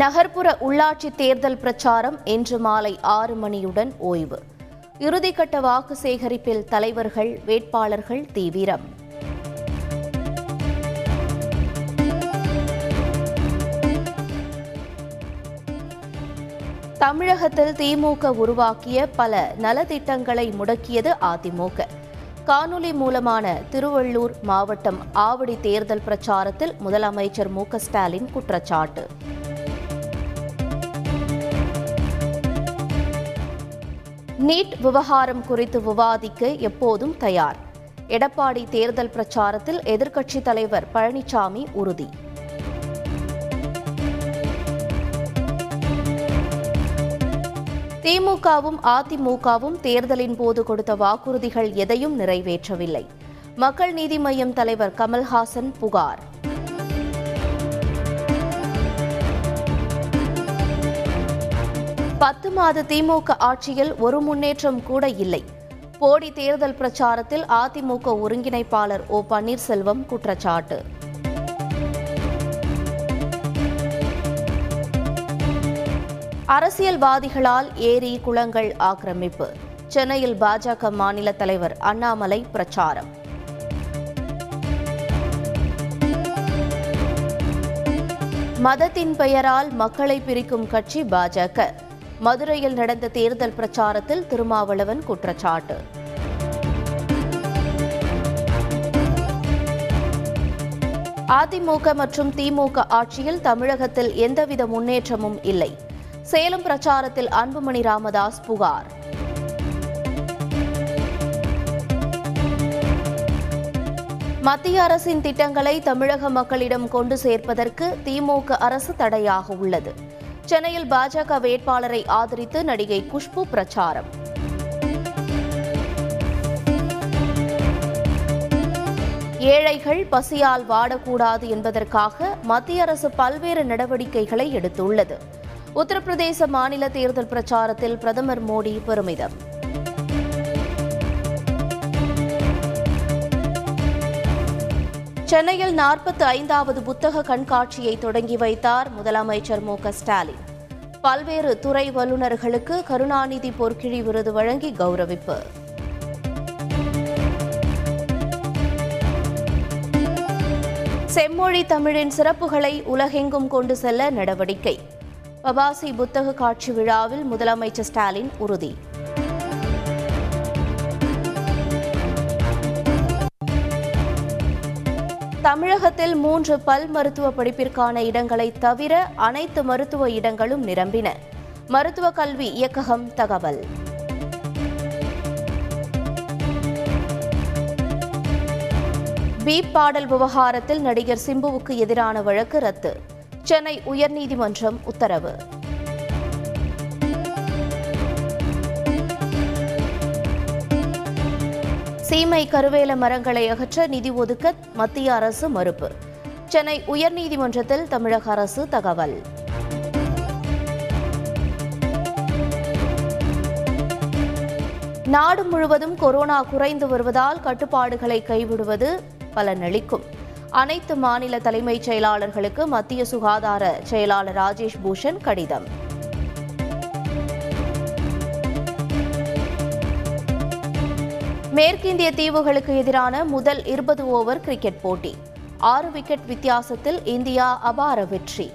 நகர்ப்புற உள்ளாட்சி தேர்தல் பிரச்சாரம் இன்று மாலை ஆறு மணியுடன் ஓய்வு. இறுதிக்கட்ட வாக்கு சேகரிப்பில் தலைவர்கள் வேட்பாளர்கள் தீவிரம். தமிழகத்தில் திமுக உருவாக்கிய பல நலத்திட்டங்களை முடக்கியது அதிமுக. காணொலி மூலமான திருவள்ளூர் மாவட்டம் ஆவடி தேர்தல் பிரச்சாரத்தில் முதலமைச்சர் மு க ஸ்டாலின் குற்றச்சாட்டு. நீட் விவகாரம் குறித்து விவாதிக்க எப்போதும் தயார். எடப்பாடி தேர்தல் பிரச்சாரத்தில் எதிர்க்கட்சித் தலைவர் பழனிசாமி உறுதி. திமுகவும் அதிமுகவும் தேர்தலின் போது கொடுத்த வாக்குறுதிகள் எதையும் நிறைவேற்றவில்லை. மக்கள் நீதி மய்யம் தலைவர் கமல்ஹாசன் புகார். பத்து மாத திமுக ஆட்சியில் ஒரு முன்னேற்றம் கூட இல்லை. போடி தேர்தல் பிரச்சாரத்தில் அதிமுக ஒருங்கிணைப்பாளர் ஓ பன்னீர்செல்வம் குற்றச்சாட்டு. அரசியல்வாதிகளால் ஏரி குளங்கள் ஆக்கிரமிப்பு. சென்னையில் பாஜக மாநில தலைவர் அண்ணாமலை பிரச்சாரம். மதத்தின் பெயரால் மக்களை பிரிக்கும் கட்சி பாஜக. மதுரையில் நடந்த தேர்தல் பிரச்சாரத்தில் திருமாவளவன் குற்றச்சாட்டு. அதிமுக மற்றும் திமுக ஆட்சியில் தமிழகத்தில் எந்தவித முன்னேற்றமும் இல்லை. சேலம் பிரச்சாரத்தில் அன்புமணி ராமதாஸ் புகார். மத்திய அரசின் திட்டங்களை தமிழக மக்களிடம் கொண்டு சேர்ப்பதற்கு திமுக அரசு தடையாக உள்ளது. சென்னையில் பாஜக வேட்பாளரை ஆதரித்து நடிகை குஷ்பு பிரச்சாரம். ஏழைகள் பசியால் வாடக்கூடாது என்பதற்காக மத்திய அரசு பல்வேறு நடவடிக்கைகளை எடுத்துள்ளது. உத்தரப்பிரதேச மாநில தேர்தல் பிரச்சாரத்தில் பிரதமர் மோடி பெருமிதம். சென்னையில் நாற்பத்தி ஐந்தாவது புத்தக கண்காட்சியை தொடங்கி வைத்தார் முதலமைச்சர் மு ஸ்டாலின். பல்வேறு துறை வல்லுநர்களுக்கு கருணாநிதி பொற்கிழி விருது வழங்கி கௌரவிப்பு. செம்மொழி தமிழின் சிறப்புகளை உலகெங்கும் கொண்டு செல்ல நடவடிக்கை. பபாசி புத்தக காட்சி விழாவில் முதலமைச்சர் ஸ்டாலின் உறுதி. தமிழகத்தில் மூன்று பல் மருத்துவ படிப்பிற்கான இடங்களை தவிர அனைத்து மருத்துவ இடங்களும் நிரம்பின. மருத்துவ கல்வி இயக்ககம் தகவல். பீப் பாடல் விவகாரத்தில் நடிகர் சிம்புவுக்கு எதிரான வழக்கு ரத்து. சென்னை உயர்நீதிமன்றம் உத்தரவு. சீமை கருவேல மரங்களை அகற்ற நிதி ஒதுக்க மத்திய அரசு மறுப்பு. சென்னை உயர்நீதிமன்றத்தில் தமிழக அரசு தகவல். நாடு முழுவதும் கொரோனா குறைந்து வருவதால் கட்டுப்பாடுகளை கைவிடுவது பலனளிக்கும். அனைத்து மாநில தலைமைச் செயலாளர்களுக்கு மத்திய சுகாதார செயலாளர் ராஜேஷ் பூஷன் கடிதம். மேற்கிந்திய தீவுகளுக்கு எதிரான முதல் இருபது ஓவர் கிரிக்கெட் போட்டி. ஆறு விக்கெட் வித்தியாசத்தில் இந்தியா அபார வெற்றி.